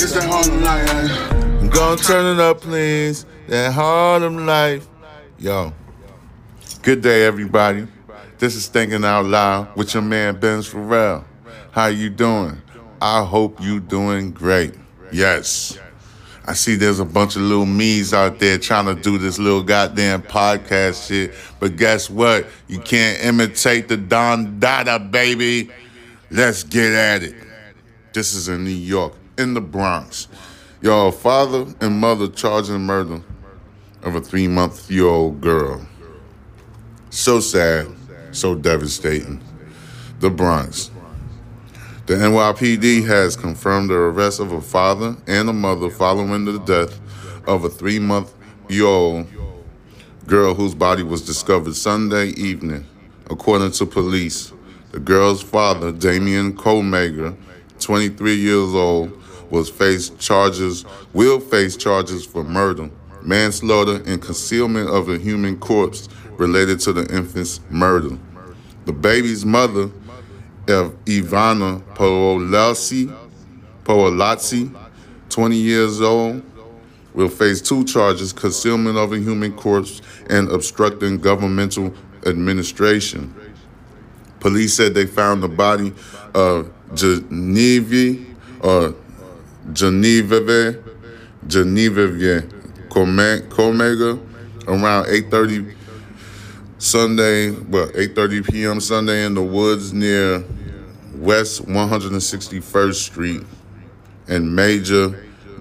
It's that Harlem life. I'm gonna turn it up, please. That Harlem life. Yo. Good day, everybody. This is Thinking Out Loud with your man Benz Pharrell. How you doing? I hope you doing great. Yes. I see there's a bunch of little me's out there trying to do this little goddamn podcast shit. But guess what? You can't imitate the Don Dada, baby. Let's get at it. This is in New York, in the Bronx. Yo, father and mother charged in murder of a three month year old girl. So sad, so devastating. The Bronx. The NYPD has confirmed the arrest of a father and a mother following the death of a three month year old girl whose body was discovered Sunday evening. According to police, the girl's father, Damian Colmager, 23 years old, was faced charges, will face charges for murder, manslaughter, and concealment of a human corpse related to the infant's murder. The baby's mother, Ivana Polazzi, Polazzi, 20 years old, will face two charges concealment of a human corpse and obstructing governmental administration. Police said they found the body of Genevieve or Genevieve Genevieve Comega around 8:30 Sunday, well, 8:30 p.m. Sunday in the woods near West 161st Street and Major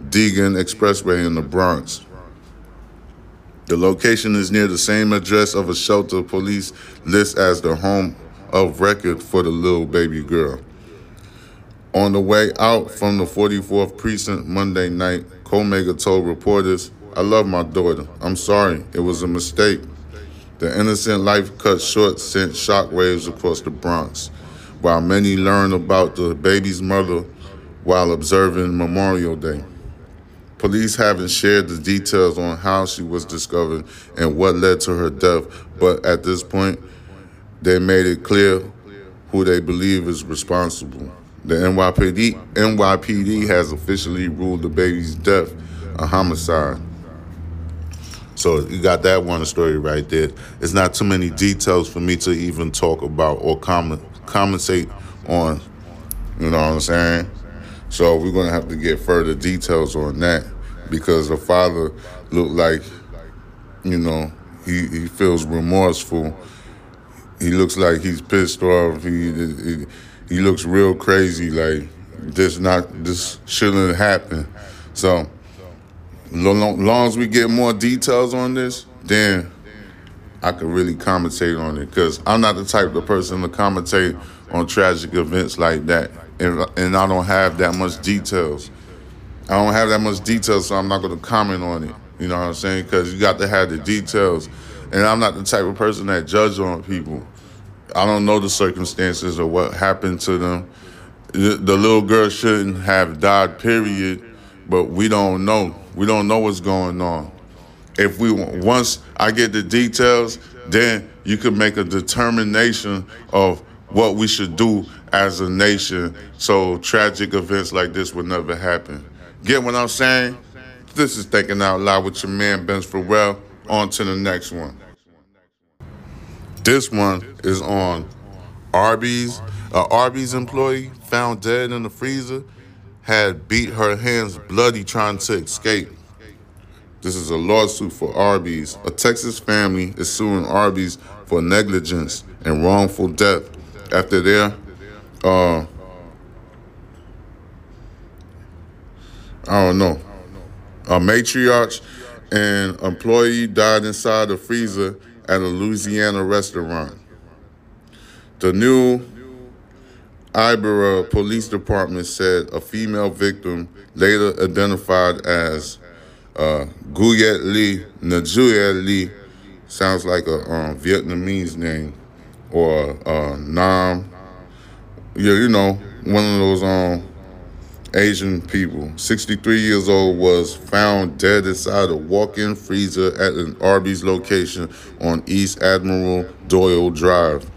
Deegan Expressway in the Bronx. The location is near the same address of a shelter police list as the home of record for the little baby girl. On the way out from the 44th precinct Monday night, Comega told reporters, I love my daughter. I'm sorry, it was a mistake. The innocent life cut short sent shockwaves across the Bronx, while many learned about the baby's mother while observing Memorial Day. Police haven't shared the details on how she was discovered and what led to her death, but at this point, they made it clear who they believe is responsible. The NYPD, NYPD has officially ruled the baby's death a homicide. So you got that one story right there. It's not too many details for me to even talk about or comment compensate on. You know what I'm saying? So we're gonna have to get further details on that because the father looked like, you know, he, he feels remorseful. He looks like he's pissed off. He, he he looks real crazy. Like this not this shouldn't happen. So long, long as we get more details on this, then I could really commentate on it. Because I'm not the type of person to commentate on tragic events like that, and and I don't have that much details. I don't have that much details, so I'm not going to comment on it. You know what I'm saying? Because you got to have the details, and I'm not the type of person that judge on people. I don't know the circumstances or what happened to them. The, the little girl shouldn't have died, period. But we don't know. We don't know what's going on. If we once I get the details, then you can make a determination of what we should do as a nation so tragic events like this would never happen. Get what I'm saying? This is Thinking Out Loud with your man Benz Pharrell. On to the next one. This one is on Arby's. A Arby's employee found dead in the freezer had beat her hands bloody trying to escape. This is a lawsuit for Arby's. A Texas family is suing Arby's for negligence and wrongful death after their uh, I don't know. A matriarch and employee died inside the freezer at a Louisiana restaurant. The new Iberville Police Department said a female victim, later identified as uh, Guyet Lee, Najuyet Lee, sounds like a um, Vietnamese name, or uh, Nam, yeah, you know, one of those um, Asian people, 63 years old, was found dead inside a walk-in freezer at an Arby's location on East Admiral Doyle Drive.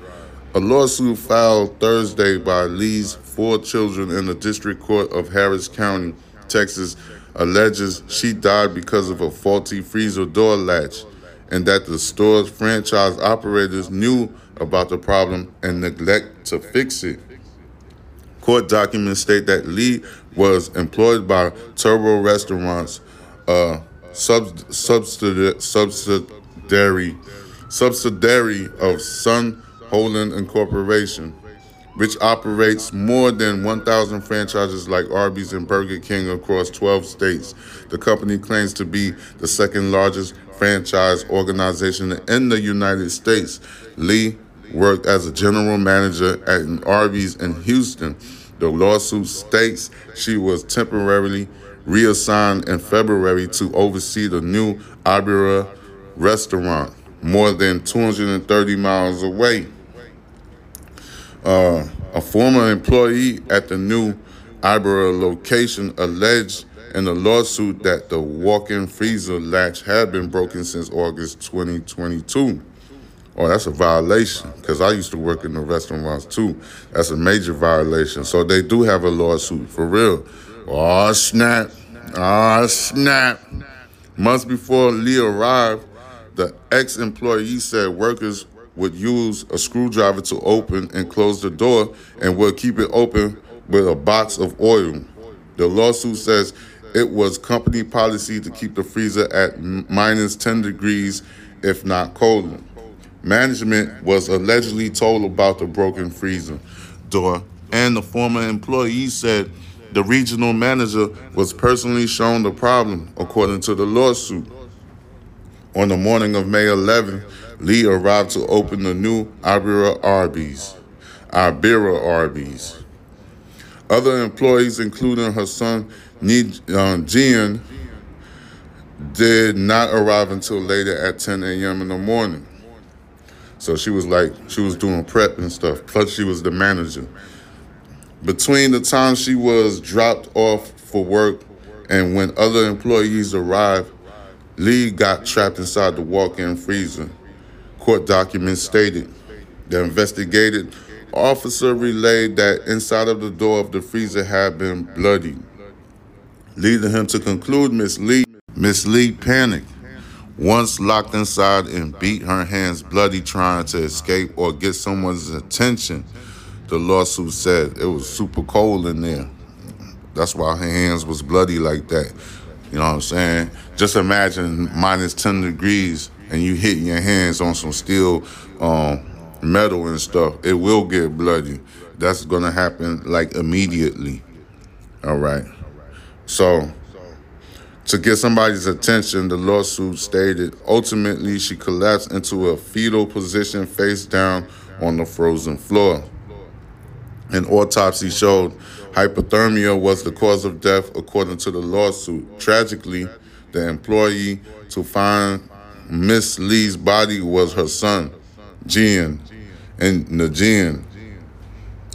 A lawsuit filed Thursday by Lee's four children in the District Court of Harris County Texas, alleges she died because of a faulty freezer door latch and that the store's franchise operators knew about the problem and neglect to fix it. Court documents state that Lee was employed by Turbo Restaurants, uh, a sub- subsidiary, subsidiary, subsidiary of Sun Holding Incorporation, which operates more than 1,000 franchises like Arby's and Burger King across 12 states. The company claims to be the second largest franchise organization in the United States. Lee worked as a general manager at an Arby's in Houston. The lawsuit states she was temporarily reassigned in February to oversee the new Iberia restaurant, more than 230 miles away. Uh, a former employee at the new Iberia location alleged in the lawsuit that the walk-in freezer latch had been broken since August 2022. Oh, that's a violation because I used to work in the restaurants too. That's a major violation. So they do have a lawsuit for real. Oh, snap. Oh, snap. Months before Lee arrived, the ex employee said workers would use a screwdriver to open and close the door and would keep it open with a box of oil. The lawsuit says it was company policy to keep the freezer at minus 10 degrees, if not colder. Management was allegedly told about the broken freezer door, and the former employee said the regional manager was personally shown the problem, according to the lawsuit. On the morning of May 11, Lee arrived to open the new Iberia Arby's. Iberia Arby's. Other employees, including her son Jian, uh, did not arrive until later at 10 a.m. in the morning. So she was like, she was doing prep and stuff. Plus, she was the manager. Between the time she was dropped off for work and when other employees arrived, Lee got trapped inside the walk in freezer. Court documents stated the investigated officer relayed that inside of the door of the freezer had been bloody, leading him to conclude Miss Lee, Miss Lee panicked once locked inside and beat her hands bloody trying to escape or get someone's attention, the lawsuit said it was super cold in there. That's why her hands was bloody like that. You know what I'm saying? Just imagine minus 10 degrees and you hitting your hands on some steel um, metal and stuff. It will get bloody. That's to happen like immediately. All right. So to get somebody's attention, the lawsuit stated ultimately she collapsed into a fetal position face down on the frozen floor. An autopsy showed hypothermia was the cause of death, according to the lawsuit. Tragically, the employee to find Miss Lee's body was her son, Jian, and Najin.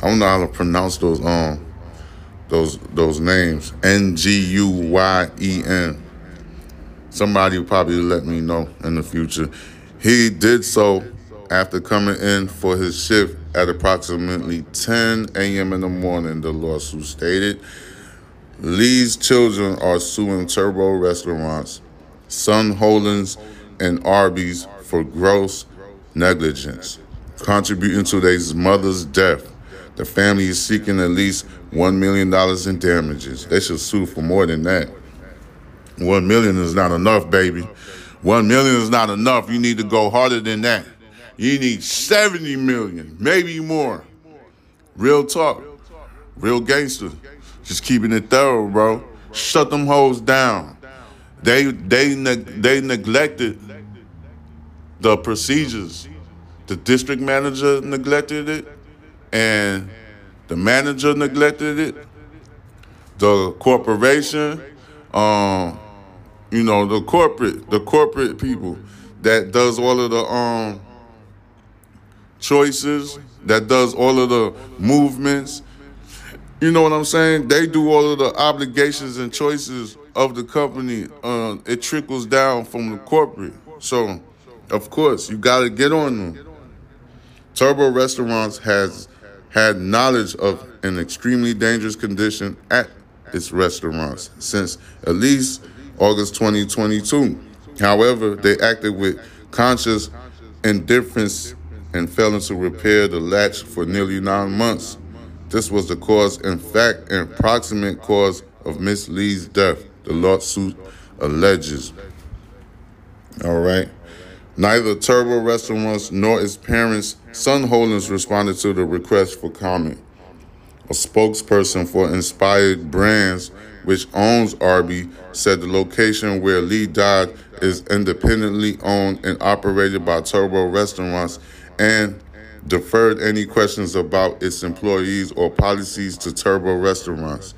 I don't know how to pronounce those um those those names. N G U Y E N. Somebody will probably let me know in the future. He did so after coming in for his shift at approximately 10 a.m. in the morning, the lawsuit stated. Lee's children are suing Turbo Restaurants, Sun Holdings, and Arby's for gross negligence, contributing to their mother's death. The family is seeking at least $1 million in damages. They should sue for more than that. 1 million is not enough, baby. 1 million is not enough. You need to go harder than that. You need 70 million, maybe more. Real talk. Real gangster. Just keeping it thorough, bro. Shut them hoes down. They they ne- they neglected the procedures. The district manager neglected it and the manager neglected it, the corporation, um, you know, the corporate, the corporate people that does all of the um choices, that does all of the movements. You know what I'm saying? They do all of the obligations and choices of the company. Uh, it trickles down from the corporate. So, of course, you got to get on them. Turbo Restaurants has had knowledge of an extremely dangerous condition at its restaurants since at least August 2022. However, they acted with conscious indifference and failing to repair the latch for nearly nine months. This was the cause, in fact, and proximate cause of Miss Lee's death, the lawsuit alleges. All right. Neither Turbo Restaurants nor its parents, Sun Holdings, responded to the request for comment. A spokesperson for Inspired Brands, which owns Arby, said the location where Lee died is independently owned and operated by Turbo Restaurants and deferred any questions about its employees or policies to Turbo Restaurants.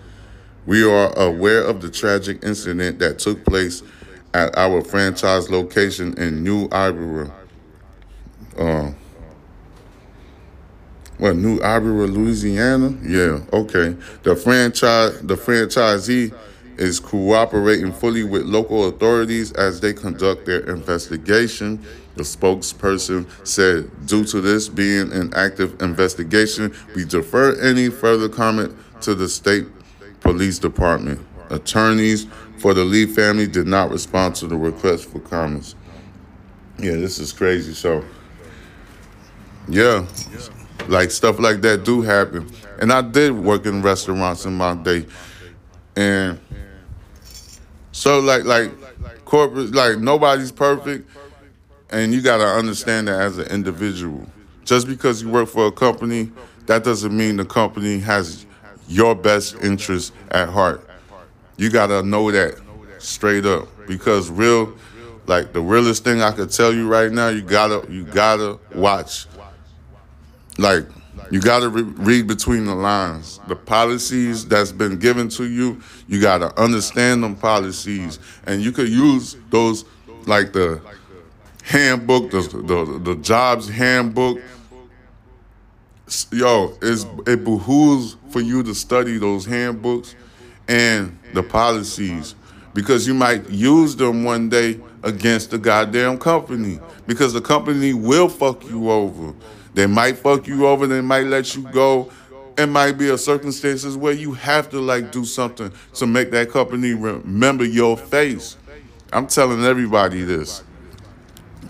We are aware of the tragic incident that took place at our franchise location in New Iberia. Uh, well, New Iberia, Louisiana? Yeah, okay. The franchise, the franchisee is cooperating fully with local authorities as they conduct their investigation. The spokesperson said, due to this being an active investigation, we defer any further comment to the state police department. Attorneys for the Lee family did not respond to the request for comments. Yeah, this is crazy. So, yeah, like stuff like that do happen. And I did work in restaurants in my day. And so like like corporate like nobody's perfect and you got to understand that as an individual. Just because you work for a company, that doesn't mean the company has your best interest at heart. You got to know that straight up because real like the realest thing I could tell you right now, you got to you got to watch like you got to re- read between the lines. The policies that's been given to you, you got to understand them policies, and you could use those like the handbook, the the, the jobs handbook. Yo, it's, it behooves for you to study those handbooks and the policies because you might use them one day against the goddamn company because the company will fuck you over. They might fuck you over, they might let you go. It might be a circumstances where you have to like do something to make that company remember your face. I'm telling everybody this,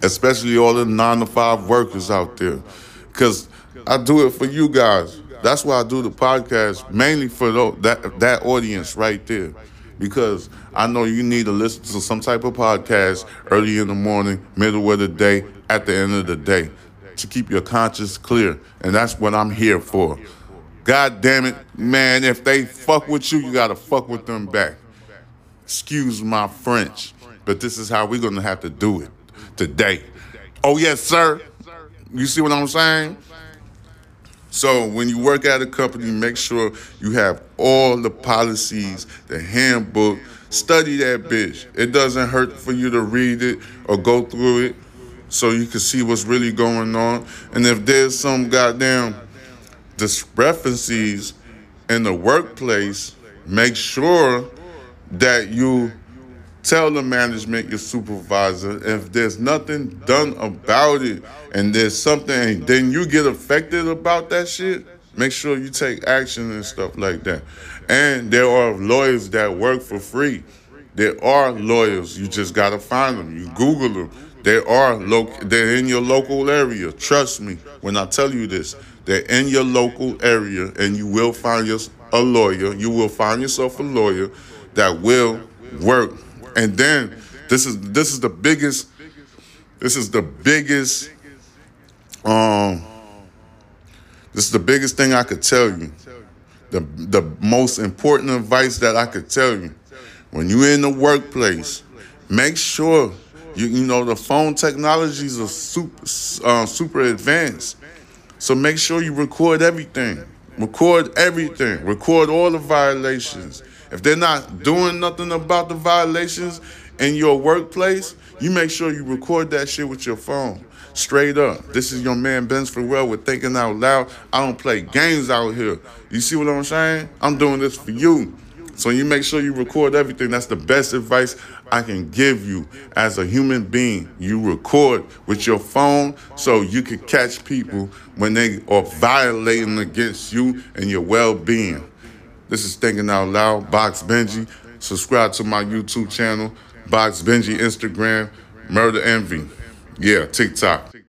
especially all the nine to five workers out there, because I do it for you guys. That's why I do the podcast mainly for that that audience right there, because I know you need to listen to some type of podcast early in the morning, middle of the day, at the end of the day to keep your conscience clear. And that's what I'm here for. God damn it, man, if they fuck with you, you gotta fuck with them back. Excuse my French, but this is how we're gonna have to do it today. Oh, yes, sir. You see what I'm saying? So when you work at a company, make sure you have all the policies, the handbook. Study that bitch. It doesn't hurt for you to read it or go through it so you can see what's really going on. And if there's some goddamn discrepancies in the workplace, make sure that you tell the management, your supervisor, if there's nothing done about it and there's something, then you get affected about that shit, make sure you take action and stuff like that. And there are lawyers that work for free. There are lawyers. You just gotta find them. You Google them. They are lo- they're in your local area. Trust me when I tell you this. They're in your local area, and you will find your, a lawyer. You will find yourself a lawyer that will work. And then this is this is the biggest. This is the biggest. Um. This is the biggest thing I could tell you. The the most important advice that I could tell you. When you're in the workplace, make sure you, you know, the phone technologies are super, uh, super advanced. So make sure you record everything. Record everything. Record all the violations. If they're not doing nothing about the violations in your workplace, you make sure you record that shit with your phone. Straight up. This is your man Ben Farrell with Thinking Out Loud. I don't play games out here. You see what I'm saying? I'm doing this for you. So you make sure you record everything. That's the best advice I can give you as a human being. You record with your phone so you can catch people when they are violating against you and your well-being. This is Thinking Out Loud, Box Benji. Subscribe to my YouTube channel, Box Benji Instagram, Murder Envy. Yeah, TikTok.